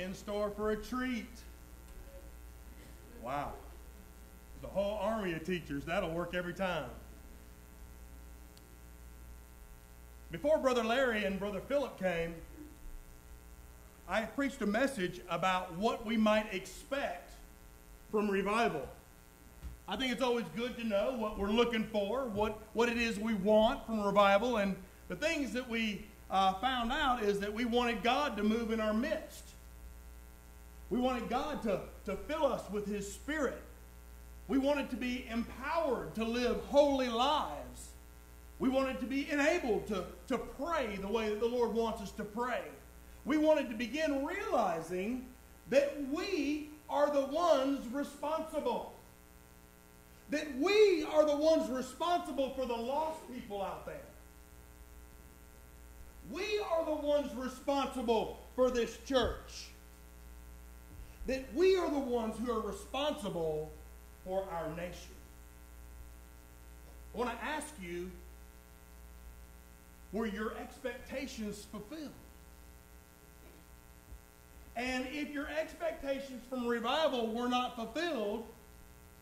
in store for a treat. Wow. The whole army of teachers, that'll work every time. Before Brother Larry and Brother Philip came, I preached a message about what we might expect from revival. I think it's always good to know what we're looking for, what, what it is we want from revival, and the things that we uh, found out is that we wanted God to move in our midst. We wanted God to, to fill us with His Spirit. We wanted to be empowered to live holy lives. We wanted to be enabled to, to pray the way that the Lord wants us to pray. We wanted to begin realizing that we are the ones responsible. That we are the ones responsible for the lost people out there. We are the ones responsible for this church. That we are the ones who are responsible for our nation. I want to ask you were your expectations fulfilled? And if your expectations from revival were not fulfilled,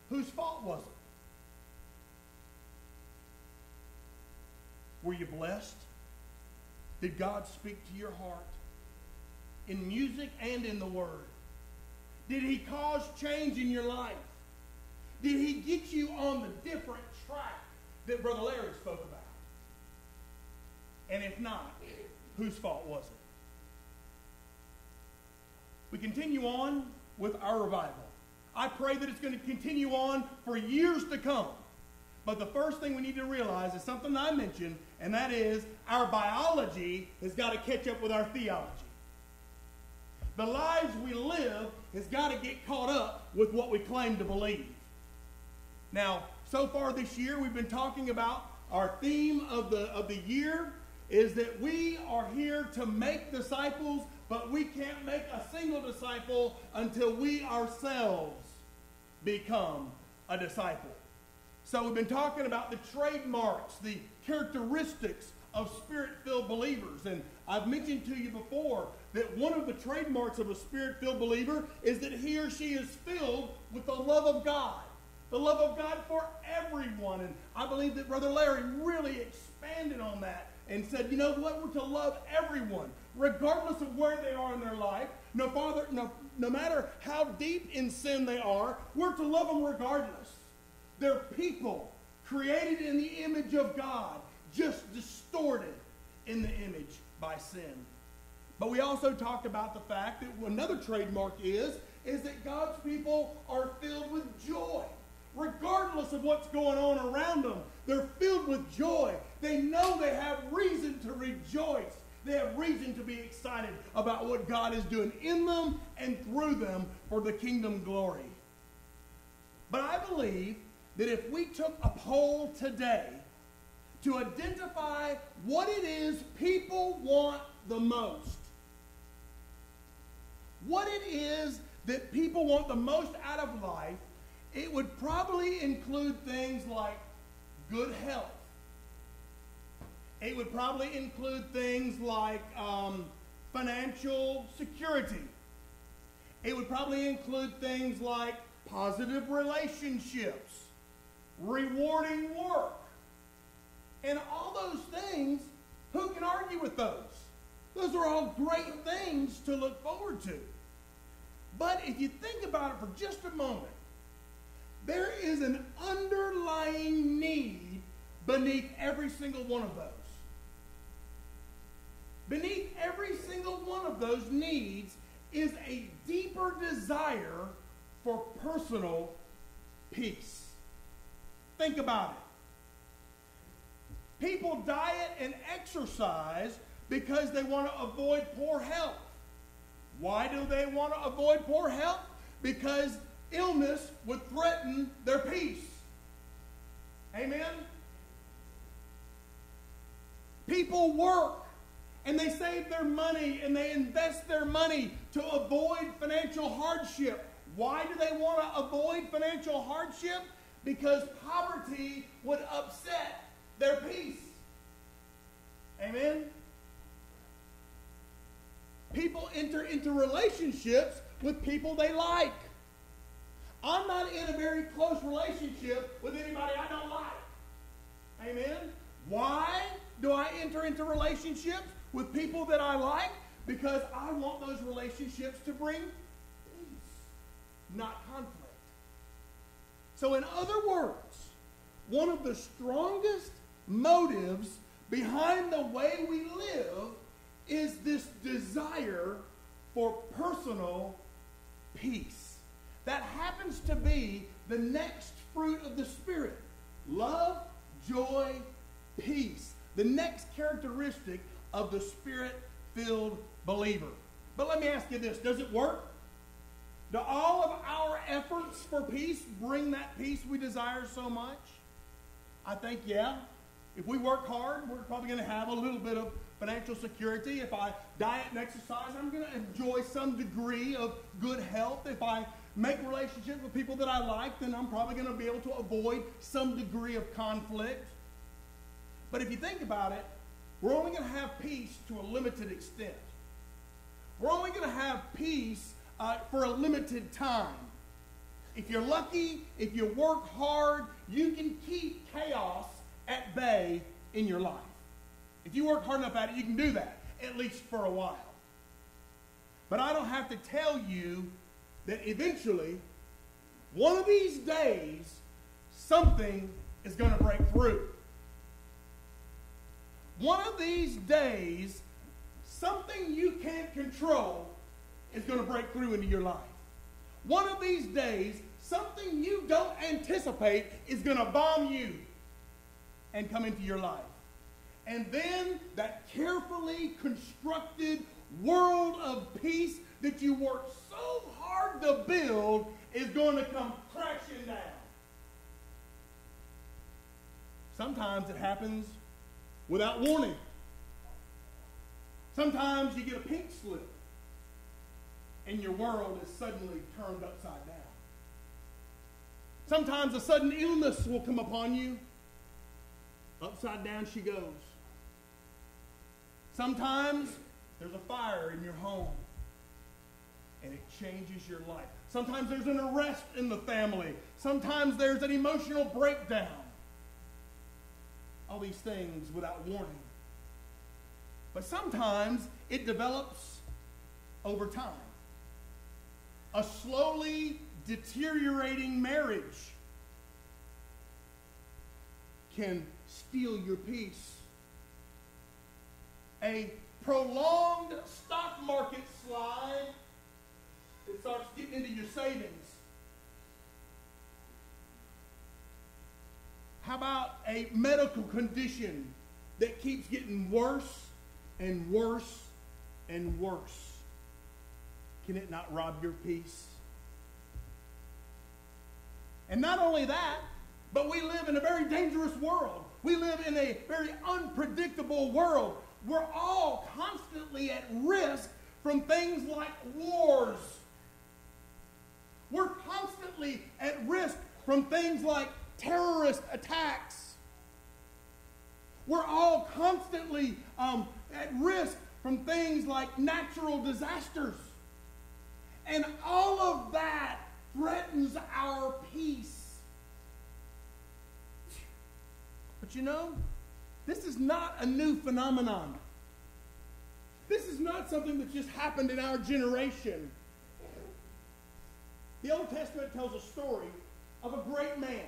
whose fault was it? Were you blessed? Did God speak to your heart in music and in the Word? Did He cause change in your life? Did He get you on the different track that Brother Larry spoke about? And if not, whose fault was it? We continue on with our revival. I pray that it's going to continue on for years to come. But the first thing we need to realize is something I mentioned, and that is our biology has got to catch up with our theology. The lives we live has got to get caught up with what we claim to believe. Now, so far this year, we've been talking about our theme of the, of the year is that we are here to make disciples, but we can't make a single disciple until we ourselves become a disciple. So we've been talking about the trademarks, the characteristics of spirit-filled believers. And I've mentioned to you before that one of the trademarks of a spirit-filled believer is that he or she is filled with the love of God. The love of God for everyone. And I believe that Brother Larry really expanded on that and said, you know what, we're to love everyone, regardless of where they are in their life. No, father, no, no matter how deep in sin they are, we're to love them regardless. They're people created in the image of God, just distorted in the image by sin. But we also talked about the fact that another trademark is, is that God's people are filled with joy. Regardless of what's going on around them, they're filled with joy. They know they have reason to rejoice. They have reason to be excited about what God is doing in them and through them for the kingdom glory. But I believe that if we took a poll today to identify what it is people want the most, what it is that people want the most out of life, it would probably include things like good health. It would probably include things like um, financial security. It would probably include things like positive relationships rewarding work. And all those things, who can argue with those? Those are all great things to look forward to. But if you think about it for just a moment, there is an underlying need beneath every single one of those. Beneath every single one of those needs is a deeper desire for personal peace. Think about it. People diet and exercise because they want to avoid poor health. Why do they want to avoid poor health? Because illness would threaten their peace. Amen? People work and they save their money and they invest their money to avoid financial hardship. Why do they want to avoid financial hardship? because poverty would upset their peace. Amen? People enter into relationships with people they like. I'm not in a very close relationship with anybody I don't like. Amen? Why do I enter into relationships with people that I like? Because I want those relationships to bring peace, not conflict. So, in other words, one of the strongest motives behind the way we live is this desire for personal peace. That happens to be the next fruit of the Spirit love, joy, peace. The next characteristic of the Spirit filled believer. But let me ask you this does it work? Do all of our efforts for peace bring that peace we desire so much? I think, yeah. If we work hard, we're probably going to have a little bit of financial security. If I diet and exercise, I'm going to enjoy some degree of good health. If I make relationships with people that I like, then I'm probably going to be able to avoid some degree of conflict. But if you think about it, we're only going to have peace to a limited extent. We're only going to have peace uh, for a limited time. If you're lucky, if you work hard, you can keep chaos at bay in your life. If you work hard enough at it, you can do that, at least for a while. But I don't have to tell you that eventually, one of these days, something is going to break through. One of these days, something you can't control is going to break through into your life. One of these days, something you don't anticipate is going to bomb you and come into your life. And then that carefully constructed world of peace that you worked so hard to build is going to come crashing down. Sometimes it happens without warning. Sometimes there's a fire in your home and it changes your life. Sometimes there's an arrest in the family. Sometimes there's an emotional breakdown. All these things without warning. But sometimes it develops over time. A slowly deteriorating marriage can steal your peace. A prolonged stock market slide that starts getting into your savings. How about a medical condition that keeps getting worse and worse and worse? Can it not rob your peace? And not only that, but we live in a very dangerous world. We live in a very unpredictable world. We're all constantly at risk from things like wars. We're constantly at risk from things like terrorist attacks. We're all constantly um, at risk from things like natural disasters. And all of that threatens our peace. But you know, this is not a new phenomenon. This is not something that just happened in our generation. The Old Testament tells a story of a great man,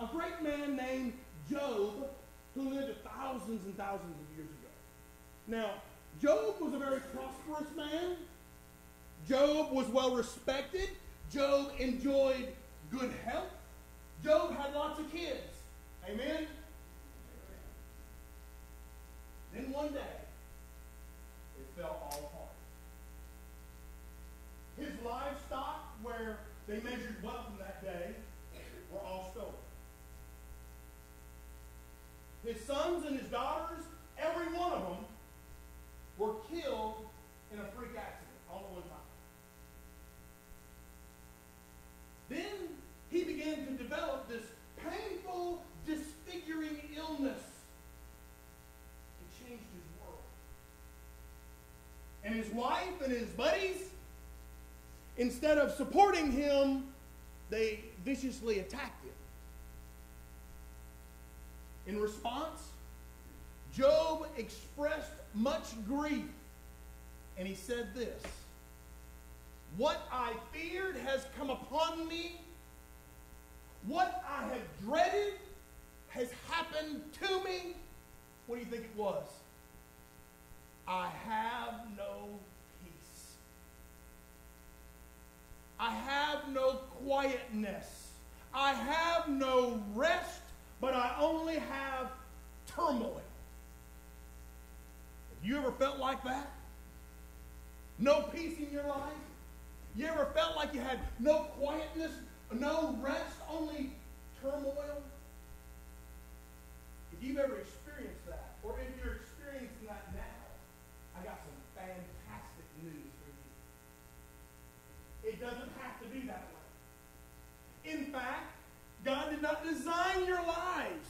a great man named Job, who lived thousands and thousands of years ago. Now, Job was a very prosperous man. Job was well respected. Job enjoyed good health. Job had lots of kids. Amen? Then one day, it fell all apart. His livestock, where they measured wealth in that day, were all stolen. His sons and his daughters, every one of them, were killed in a freak accident all at one time. Then he began to develop this painful, disfiguring illness. It changed his world. And his wife and his buddies, instead of supporting him, they viciously attacked him. In response, Job expressed much grief, and he said this What I feared has come upon me, what I have dreaded has happened to me. What do you think it was? I have no peace. I have no quietness. I have no rest, but I only have turmoil. Have you ever felt like that? No peace in your life? You ever felt like you had no quietness, no rest, only turmoil? If you've ever experienced that, or if you're experiencing that now, I got some fantastic news for you. It doesn't have to be that way. In fact, God did not design your lives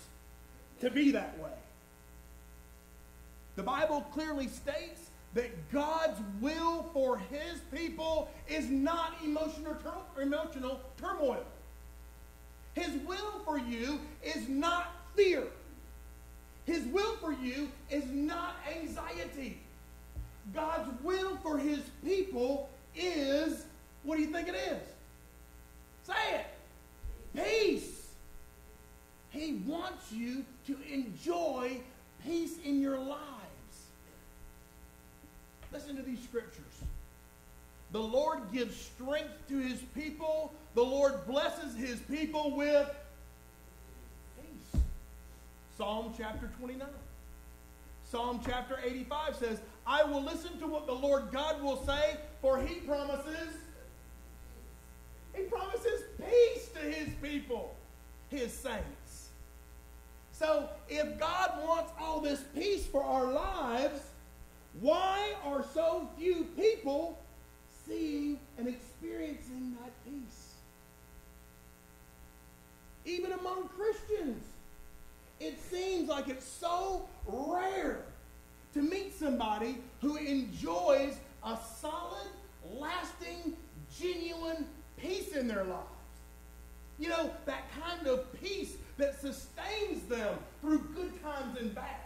to be that way. The Bible clearly states that God's will for his people is not emotional, tur- emotional turmoil. His will for you is not fear. His will for you is not anxiety. God's will for his people is, what do you think it is? Say it. Peace. He wants you to enjoy peace in your lives. Listen to these scriptures. The Lord gives strength to his people. The Lord blesses his people with peace. Psalm chapter 29. Psalm chapter 85 says, I will listen to what the Lord God will say, for he promises he promises peace to his people, his saints. So, if God wants all this peace for our lives, why are so few people seeing and experiencing that peace? Even among Christians, it seems like it's so rare to meet somebody who enjoys a solid, lasting, genuine peace in their lives. You know, that kind of peace that sustains them through good times and bad.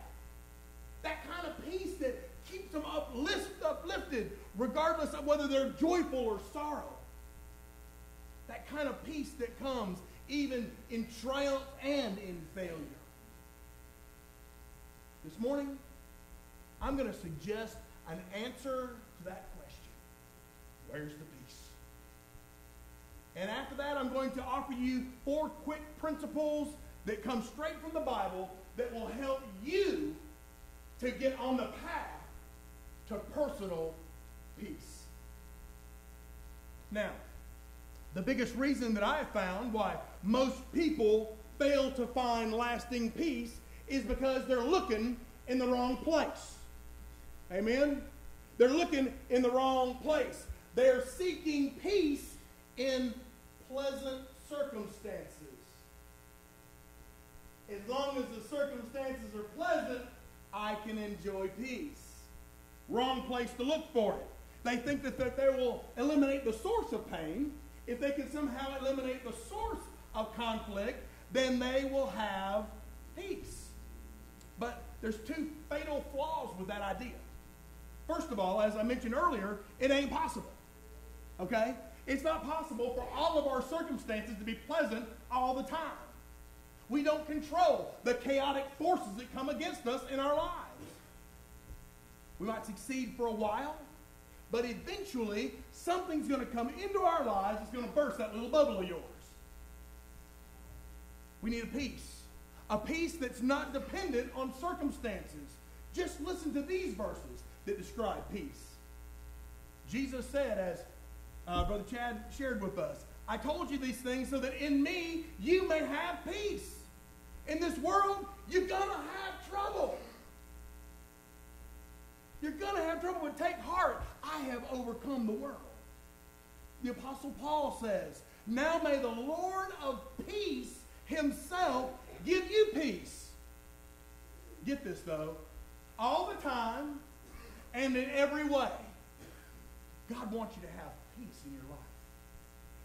That kind of peace that keeps them uplift, uplifted, regardless of whether they're joyful or sorrow. That kind of peace that comes even in triumph and in failure. This morning, I'm going to suggest an answer to that question. Where's the? And after that, I'm going to offer you four quick principles that come straight from the Bible that will help you to get on the path to personal peace. Now, the biggest reason that I have found why most people fail to find lasting peace is because they're looking in the wrong place. Amen? They're looking in the wrong place. They're seeking peace in pleasant circumstances. As long as the circumstances are pleasant, I can enjoy peace wrong place to look for it. They think that, that they will eliminate the source of pain. If they can somehow eliminate the source of conflict, then they will have peace. But there's two fatal flaws with that idea. First of all, as I mentioned earlier, it ain't possible. Okay? It's not possible for all of our circumstances to be pleasant all the time. We don't control the chaotic forces that come against us in our lives. We might succeed for a while, but eventually something's going to come into our lives that's going to burst that little bubble of yours. We need a peace, a peace that's not dependent on circumstances. Just listen to these verses that describe peace. Jesus said, as uh, Brother Chad shared with us, I told you these things so that in me you may have peace. In this world, you're going to have trouble. You're going to have trouble, but take heart. I have overcome the world. The Apostle Paul says, Now may the Lord of peace himself give you peace. Get this, though. All the time and in every way. God wants you to have peace in your life.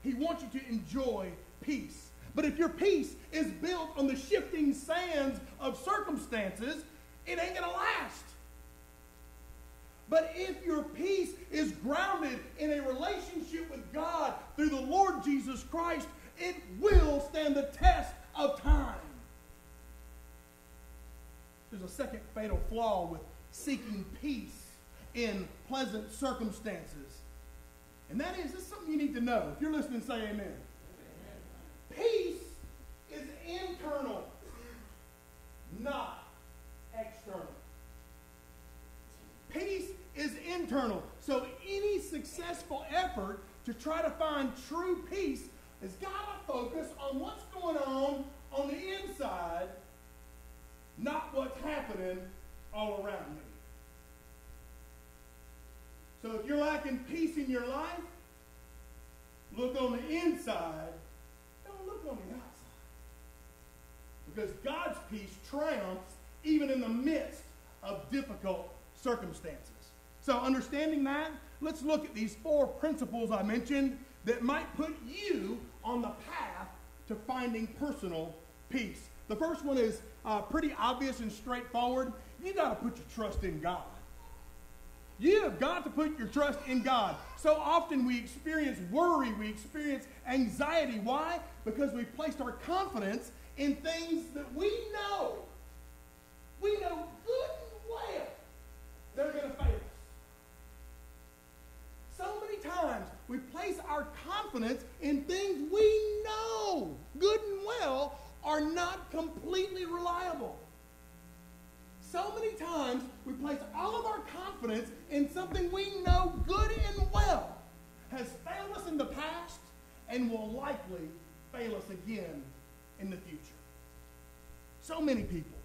He wants you to enjoy peace. But if your peace is built on the shifting sands of circumstances, it ain't going to last. But if your peace is grounded in a relationship with God through the Lord Jesus Christ, it will stand the test of time. There's a second fatal flaw with seeking peace in pleasant circumstances. And that is, this is something you need to know. If you're listening, say amen. amen. Peace is internal, not external. Peace is internal. So any successful effort to try to find true peace has got to focus on what's going on on the inside, not what's happening all around me. So if you're lacking peace in your life, look on the inside, don't look on the outside. Because God's peace triumphs even in the midst of difficult circumstances. So, understanding that, let's look at these four principles I mentioned that might put you on the path to finding personal peace. The first one is uh, pretty obvious and straightforward. You got to put your trust in God. You have got to put your trust in God. So often we experience worry, we experience anxiety. Why? Because we've placed our confidence in things that we know. We know good and well they're going to fail us. So many times we place our confidence in things we know good and well are not completely reliable. So many times we place all of our confidence in something we know good and well has failed us in the past and will likely fail us again in the future. So many people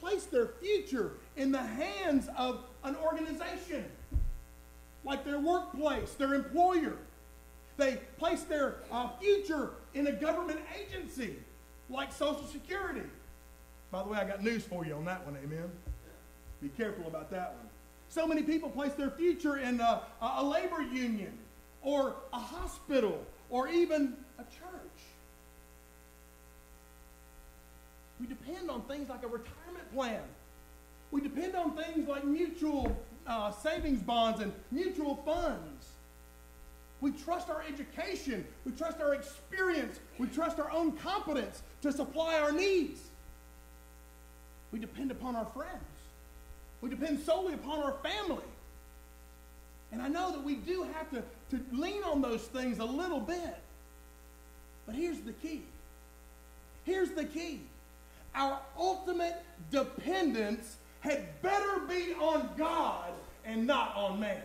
place their future in the hands of an organization, like their workplace, their employer. They place their uh, future in a government agency, like Social Security. By the way, I got news for you on that one, amen? Be careful about that one. So many people place their future in a, a labor union or a hospital or even a church. We depend on things like a retirement plan. We depend on things like mutual uh, savings bonds and mutual funds. We trust our education. We trust our experience. We trust our own competence to supply our needs. We depend upon our friends. We depend solely upon our family. And I know that we do have to, to lean on those things a little bit. But here's the key. Here's the key. Our ultimate dependence had better be on God and not on man.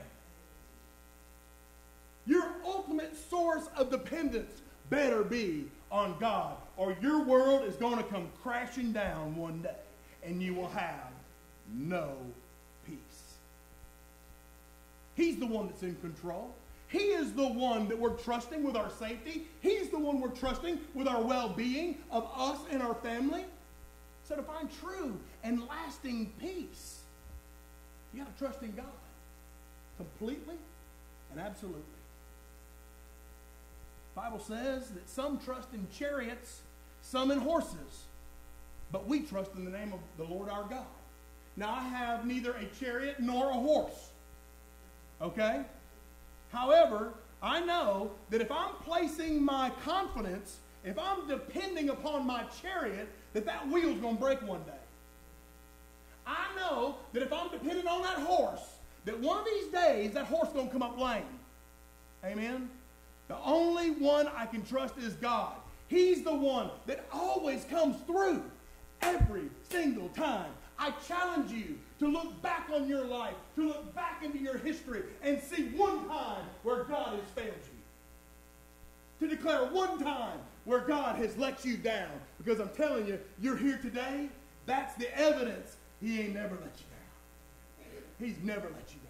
Your ultimate source of dependence better be on God, or your world is going to come crashing down one day, and you will have no peace. He's the one that's in control. He is the one that we're trusting with our safety. He's the one we're trusting with our well being of us and our family. So to find true and lasting peace, you got to trust in God completely and absolutely. The Bible says that some trust in chariots, some in horses, but we trust in the name of the Lord our God. Now I have neither a chariot nor a horse. Okay? However, I know that if I'm placing my confidence, if I'm depending upon my chariot, that that wheel's going to break one day. I know that if I'm dependent on that horse, that one of these days that horse going to come up lame. Amen? The only one I can trust is God. He's the one that always comes through every single time. I challenge you to look back on your life, to look back into your history and see one time where God has failed you. To declare one time where God has let you down. Because I'm telling you, you're here today. That's the evidence He ain't never let you down. He's never let you down.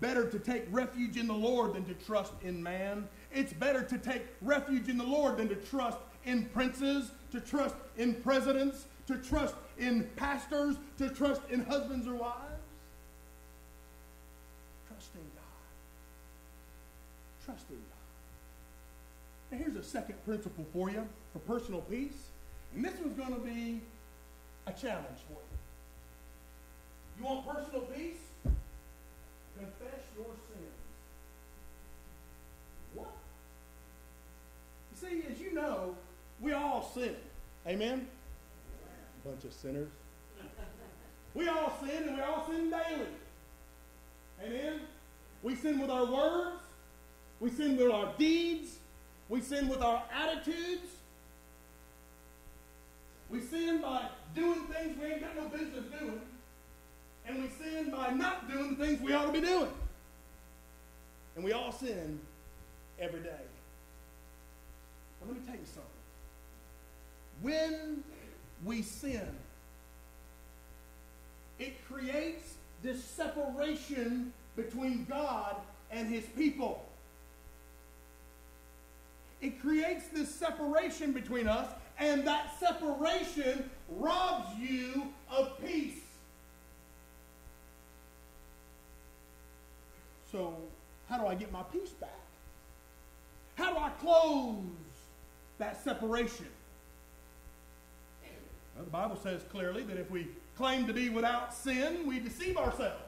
Better to take refuge in the Lord than to trust in man. It's better to take refuge in the Lord than to trust in princes, to trust in presidents, to trust in pastors, to trust in husbands or wives. Trust in God. trust in God. Now, here's a second principle for you for personal peace. And this one's going to be a challenge for you. You want personal peace? Confess your sins. What? You see, as you know, we all sin. Amen? A bunch of sinners. We all sin, and we all sin daily. Amen? We sin with our words. We sin with our deeds. We sin with our attitudes. We sin by doing things we ain't got no business doing. And we sin by not doing the things we ought to be doing. And we all sin every day. But let me tell you something. When we sin, it creates this separation between God and his people. It creates this separation between us, and that separation robs you of peace. So, how do I get my peace back? How do I close that separation? Well, the Bible says clearly that if we claim to be without sin, we deceive ourselves.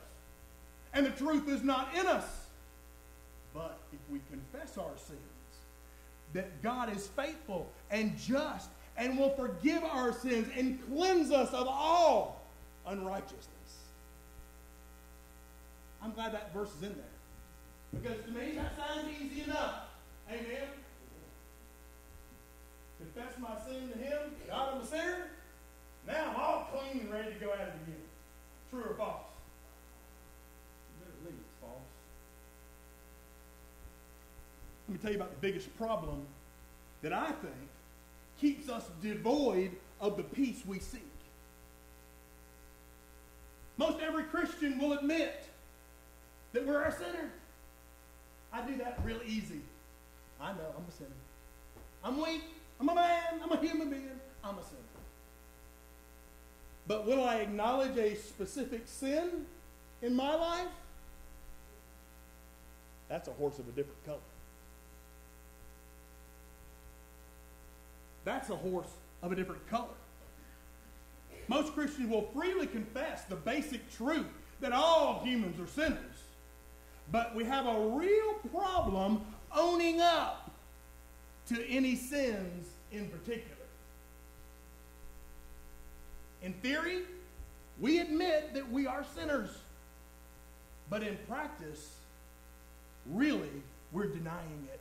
And the truth is not in us. But if we confess our sins, that God is faithful and just and will forgive our sins and cleanse us of all unrighteousness. I'm glad that verse is in there. Because to me, that sounds easy enough. Amen. Confess my sin to Him. God, I'm a sinner. Now I'm all clean and ready to go at it again. True or false? It's false. Let me tell you about the biggest problem that I think keeps us devoid of the peace we seek. Most every Christian will admit that we're a sinner. I do that real easy. I know, I'm a sinner. I'm weak. I'm a man. I'm a human being. I'm a sinner. But will I acknowledge a specific sin in my life? That's a horse of a different color. That's a horse of a different color. Most Christians will freely confess the basic truth that all humans are sinners. But we have a real problem owning up to any sins in particular. In theory, we admit that we are sinners. But in practice, really, we're denying it.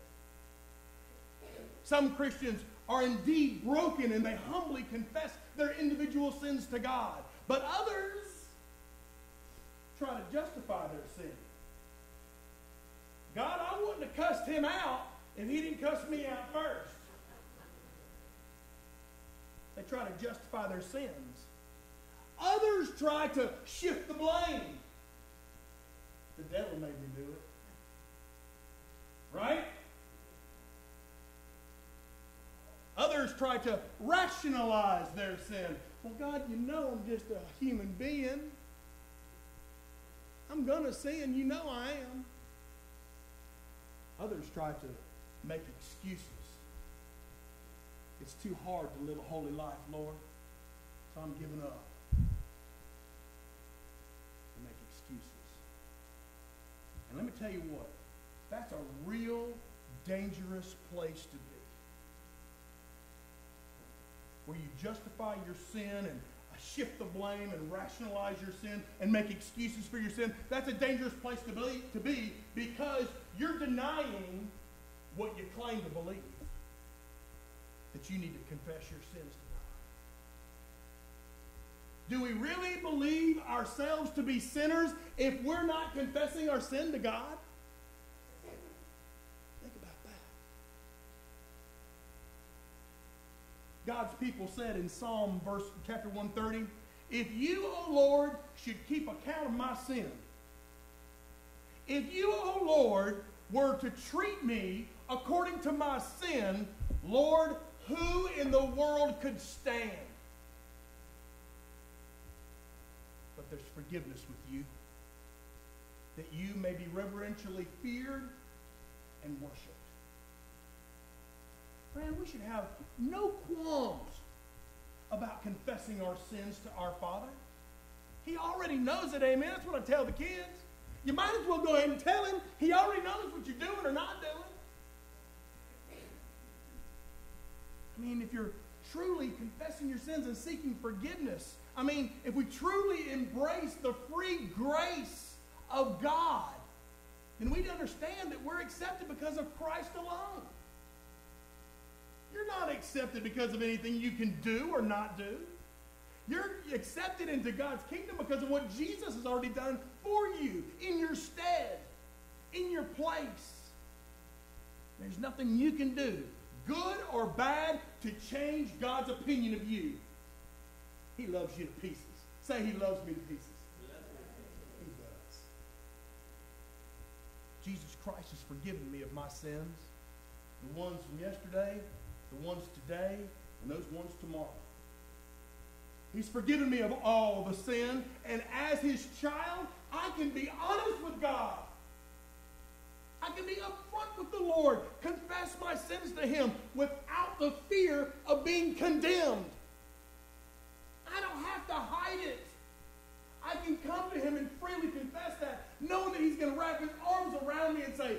Some Christians are indeed broken and they humbly confess their individual sins to God. But others try to justify their sin. God, I wouldn't have cussed him out if he didn't cuss me out first. They try to justify their sins. Others try to shift the blame. The devil made me do it. Right? Others try to rationalize their sin. Well, God, you know I'm just a human being. I'm going to sin. You know I am. Try to make excuses. It's too hard to live a holy life, Lord, so I'm giving up. To make excuses. And let me tell you what, that's a real dangerous place to be where you justify your sin and shift the blame and rationalize your sin and make excuses for your sin, that's a dangerous place to be, to be because you're denying what you claim to believe. That you need to confess your sins to God. Do we really believe ourselves to be sinners if we're not confessing our sin to God? God's people said in Psalm verse chapter 130, if you, O Lord, should keep account of my sin, if you, O Lord, were to treat me according to my sin, Lord, who in the world could stand? But there's forgiveness with you, that you may be reverentially feared and worshiped. We should have no qualms about confessing our sins to our Father. He already knows it, amen. That's what I tell the kids. You might as well go ahead and tell him. He already knows what you're doing or not doing. I mean, if you're truly confessing your sins and seeking forgiveness, I mean, if we truly embrace the free grace of God, then we'd understand that we're accepted because of Christ alone. You're not accepted because of anything you can do or not do. You're accepted into God's kingdom because of what Jesus has already done for you, in your stead, in your place. There's nothing you can do, good or bad, to change God's opinion of you. He loves you to pieces. Say, He loves me to pieces. He does. Jesus Christ has forgiven me of my sins, the ones from yesterday, the ones today, and those ones tomorrow. He's forgiven me of all the sin, and as his child, I can be honest with God. I can be upfront with the Lord, confess my sins to him without the fear of being condemned. I don't have to hide it. I can come to him and freely confess that, knowing that he's going to wrap his arms around me and say,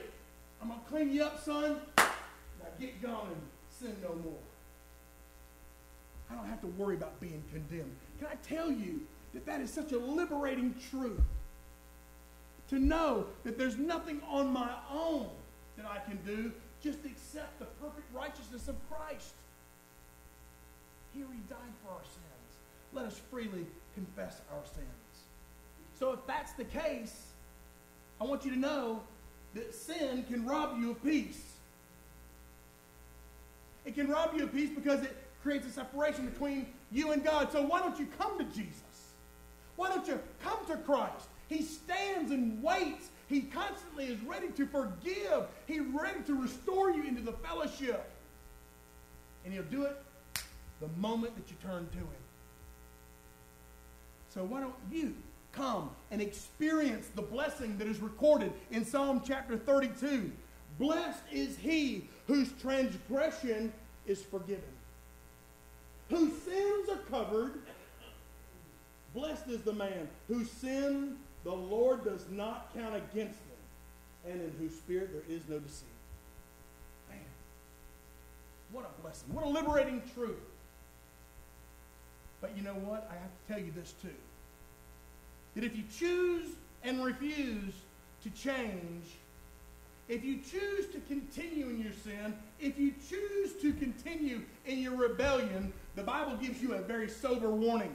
I'm going to clean you up, son. Now get and sin no more. I don't have to worry about being condemned. Can I tell you that that is such a liberating truth? To know that there's nothing on my own that I can do, just accept the perfect righteousness of Christ. Here he died for our sins. Let us freely confess our sins. So if that's the case, I want you to know that sin can rob you of peace. It can rob you of peace because it creates a separation between you and God. So why don't you come to Jesus? Why don't you come to Christ? He stands and waits. He constantly is ready to forgive. He's ready to restore you into the fellowship. And he'll do it the moment that you turn to him. So why don't you come and experience the blessing that is recorded in Psalm chapter 32? Blessed is he whose transgression is forgiven whose sins are covered. Blessed is the man whose sin the Lord does not count against them, and in whose spirit there is no deceit. Man, what a blessing. What a liberating truth. But you know what? I have to tell you this too. That if you choose and refuse to change, if you choose to continue in your sin, if you choose to continue in your rebellion, the Bible gives you a very sober warning.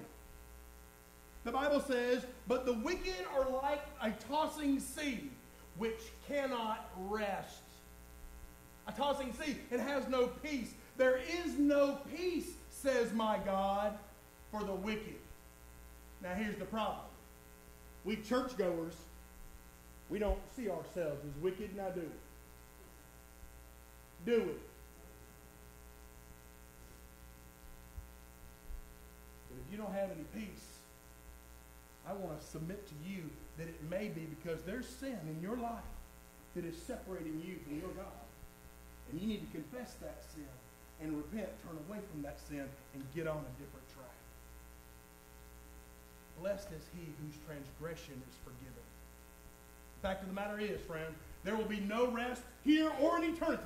The Bible says, But the wicked are like a tossing sea, which cannot rest. A tossing sea, it has no peace. There is no peace, says my God, for the wicked. Now here's the problem. We churchgoers, we don't see ourselves as wicked, now do we? Do we? But if you don't have any peace, I want to submit to you that it may be because there's sin in your life that is separating you from your God. And you need to confess that sin and repent, turn away from that sin, and get on a different track. Blessed is he whose transgression is forgiven fact of the matter is, friend, there will be no rest here or in eternity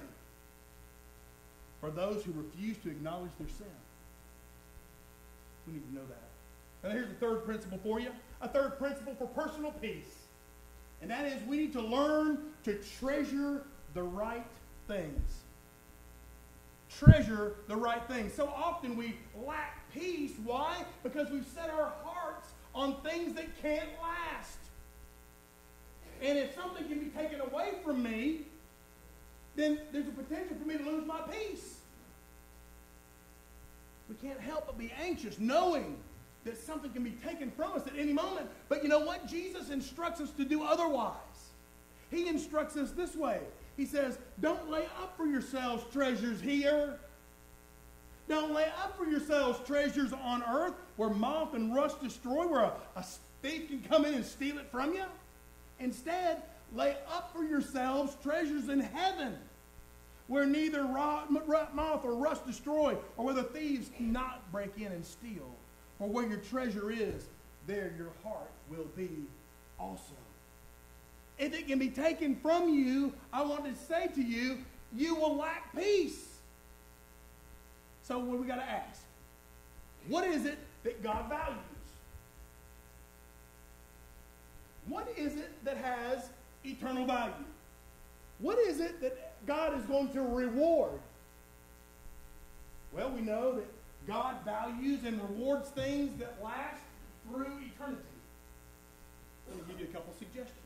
for those who refuse to acknowledge their sin. We need to know that. Now, here's the third principle for you a third principle for personal peace. And that is we need to learn to treasure the right things. Treasure the right things. So often we lack peace. Why? Because we've set our hearts on things that can't last. And if something can be taken away from me, then there's a potential for me to lose my peace. We can't help but be anxious knowing that something can be taken from us at any moment. But you know what? Jesus instructs us to do otherwise. He instructs us this way. He says, Don't lay up for yourselves treasures here. Don't lay up for yourselves treasures on earth where moth and rust destroy, where a, a thief can come in and steal it from you. Instead, lay up for yourselves treasures in heaven, where neither moth or rust destroy, or where the thieves cannot break in and steal. For where your treasure is, there your heart will be also. If it can be taken from you, I want to say to you, you will lack peace. So what we got to ask? What is it that God values? What is it that has eternal value? What is it that God is going to reward? Well, we know that God values and rewards things that last through eternity. Let me give you a couple suggestions.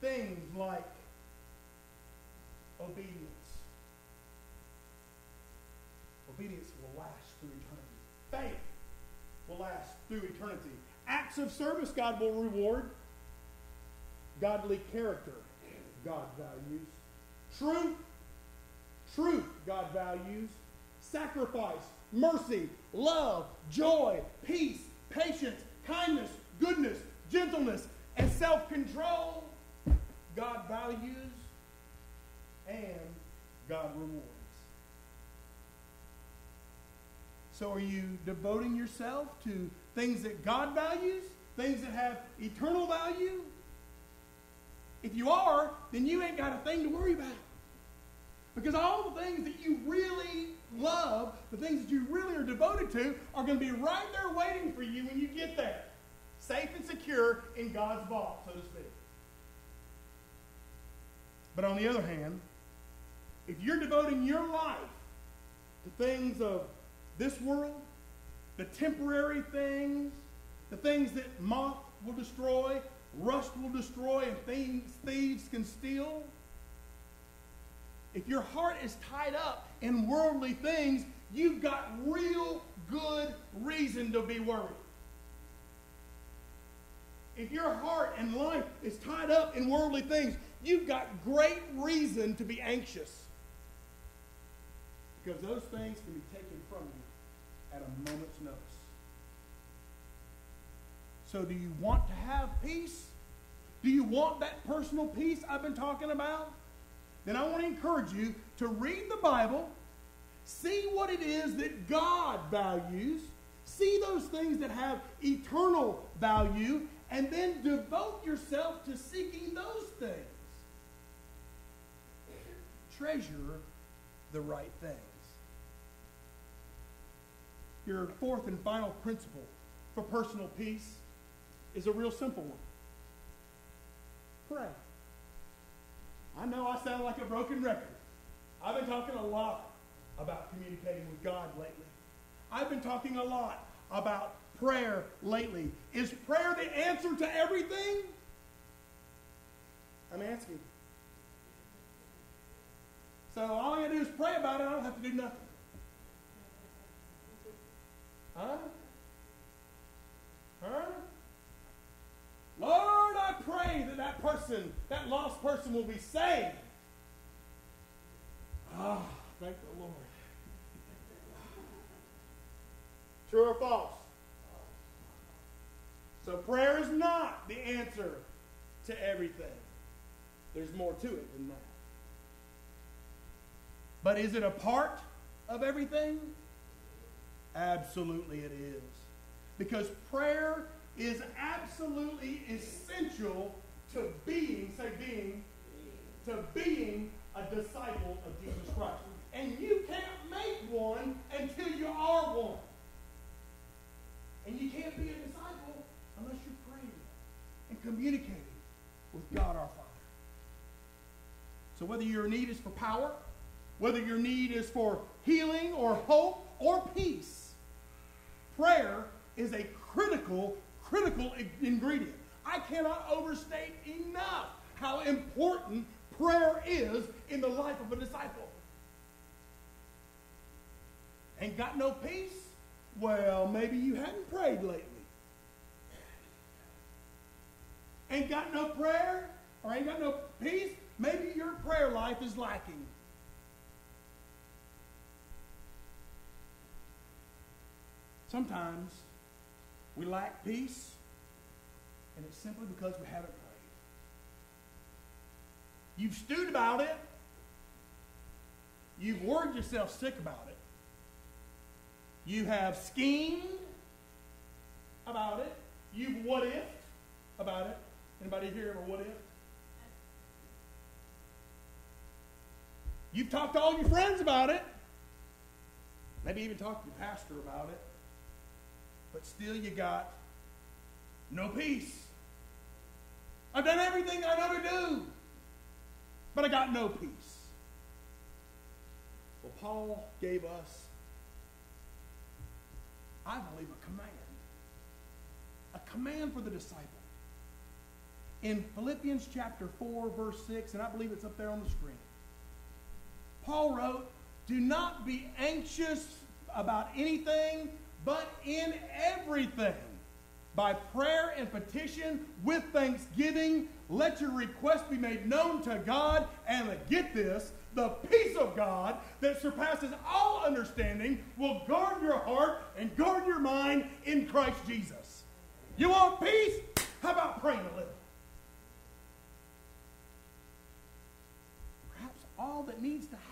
Things like obedience. Obedience will last through eternity. Faith will last through eternity. Acts of service God will reward. Godly character God values. Truth, truth God values. Sacrifice, mercy, love, joy, peace, patience, kindness, goodness, gentleness, and self control God values and God rewards. So, are you devoting yourself to things that God values, things that have eternal value? If you are, then you ain't got a thing to worry about. Because all the things that you really love, the things that you really are devoted to, are going to be right there waiting for you when you get there. Safe and secure in God's vault, so to speak. But on the other hand, if you're devoting your life to things of this world, the temporary things, the things that moth will destroy, rust will destroy, and things thieves can steal, if your heart is tied up in worldly things, you've got real good reason to be worried. If your heart and life is tied up in worldly things, you've got great reason to be anxious. Because those things can be taken from you at a moment's notice. So, do you want to have peace? Do you want that personal peace I've been talking about? Then I want to encourage you to read the Bible, see what it is that God values, see those things that have eternal value, and then devote yourself to seeking those things. Treasure the right things. Your fourth and final principle for personal peace is a real simple one pray. I know I sound like a broken record. I've been talking a lot about communicating with God lately. I've been talking a lot about prayer lately. Is prayer the answer to everything? I'm asking. So all I gotta do is pray about it. I don't have to do nothing. Huh? Huh? Lord, I pray that that person, that lost person, will be saved. Ah, oh, thank the Lord. True or false? So prayer is not the answer to everything. There's more to it than that. But is it a part of everything? Absolutely it is. Because prayer is absolutely essential to being, say being, to being a disciple of Jesus Christ. And you can't make one until you are one. And you can't be a disciple unless you're praying and communicating with God our Father. So whether your need is for power, whether your need is for healing or hope or peace, prayer is a critical critical ingredient. I cannot overstate enough how important prayer is in the life of a disciple. Ain't got no peace? Well, maybe you hadn't prayed lately. Ain't got no prayer or ain't got no peace? Maybe your prayer life is lacking. Sometimes we lack peace, and it's simply because we haven't prayed. You've stewed about it. You've worried yourself sick about it. You have schemed about it. You've what if about it. Anybody here ever what if? You've talked to all your friends about it. Maybe even talked to your pastor about it. But still you got no peace. I've done everything I know to do, but I got no peace. Well, Paul gave us, I believe, a command. A command for the disciple. In Philippians chapter 4, verse 6, and I believe it's up there on the screen. Paul wrote, Do not be anxious about anything, but in everything. By prayer and petition with thanksgiving, let your request be made known to God. And get this the peace of God that surpasses all understanding will guard your heart and guard your mind in Christ Jesus. You want peace? How about praying a little? Perhaps all that needs to happen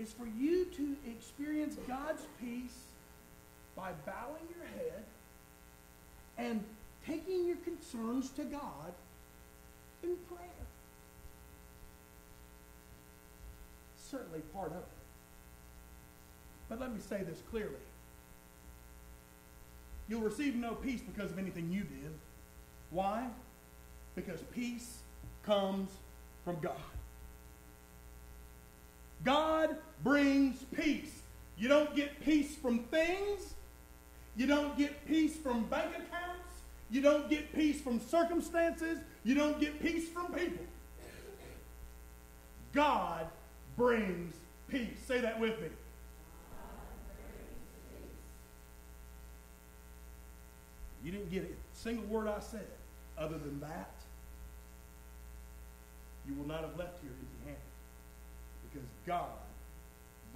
is for you to experience God's peace by bowing your head and taking your concerns to God in prayer. Certainly part of it. But let me say this clearly. You'll receive no peace because of anything you did. Why? Because peace comes from God. God brings peace. You don't get peace from things. You don't get peace from bank accounts. You don't get peace from circumstances. You don't get peace from people. God brings peace. Say that with me. You didn't get a single word I said. Other than that, you will not have left here. Because God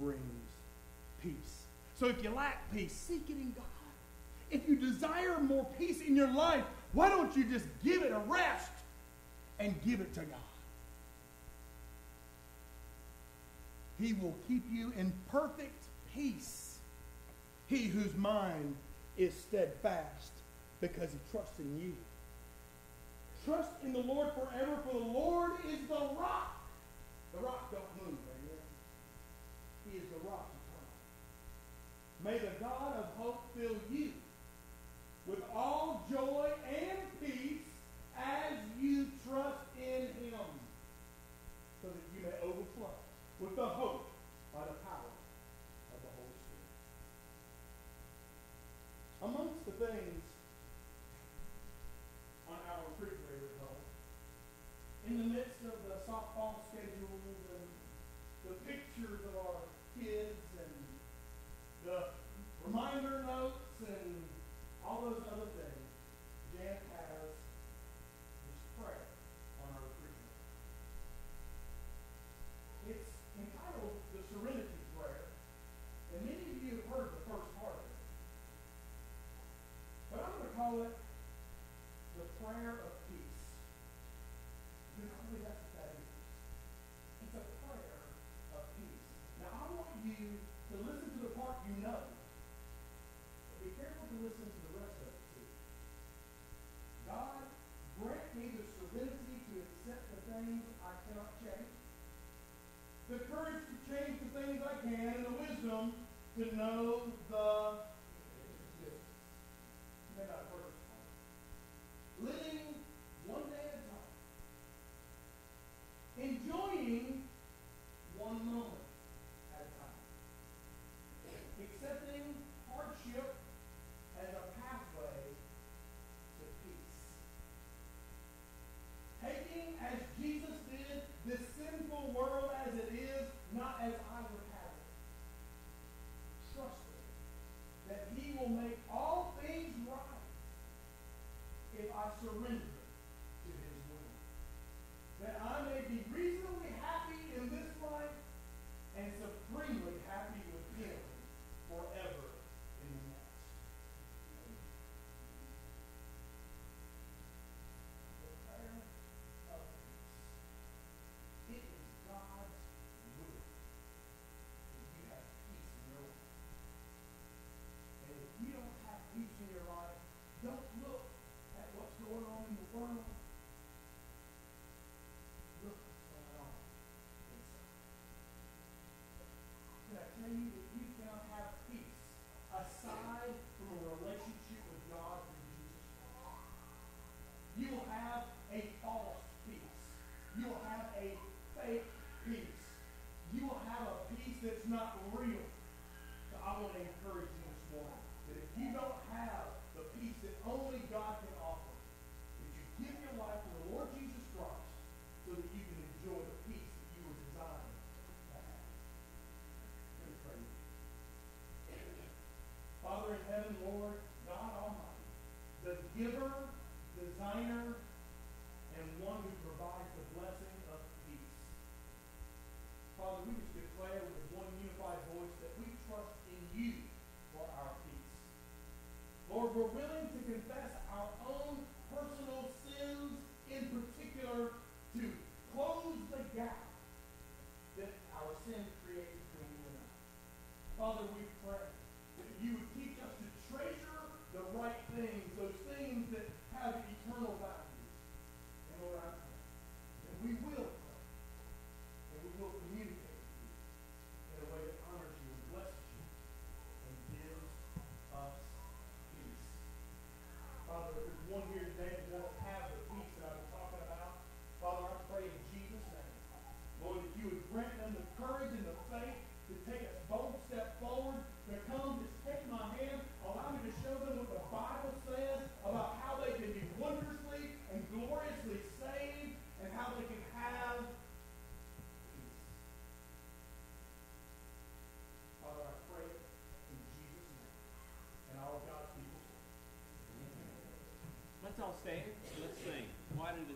brings peace. So if you lack peace, seek it in God. If you desire more peace in your life, why don't you just give it a rest and give it to God? He will keep you in perfect peace. He whose mind is steadfast because he trusts in you. Trust in the Lord forever, for the Lord is the rock. The rock don't move, is the rock. May the God of hope fill you with all joy and peace as you trust in him, so that you may overflow with the hope by the power of the Holy Spirit. Amongst the things on our refrigerator at home, in the midst of the softball schedules and the pictures of our kids and the reminder notes and all those other things, Jan has this prayer on our refrigerator. It's entitled the Serenity Prayer, and many of you have heard the first part of it. But I'm going to call it we just declare with one unified voice that we trust in you for our peace. Lord, we're willing to confess our own personal sins in particular to close the gap that our sin creates between you and us. Father, we pray that you would teach us to treasure the right things let's all stand. Let's sing. Why did it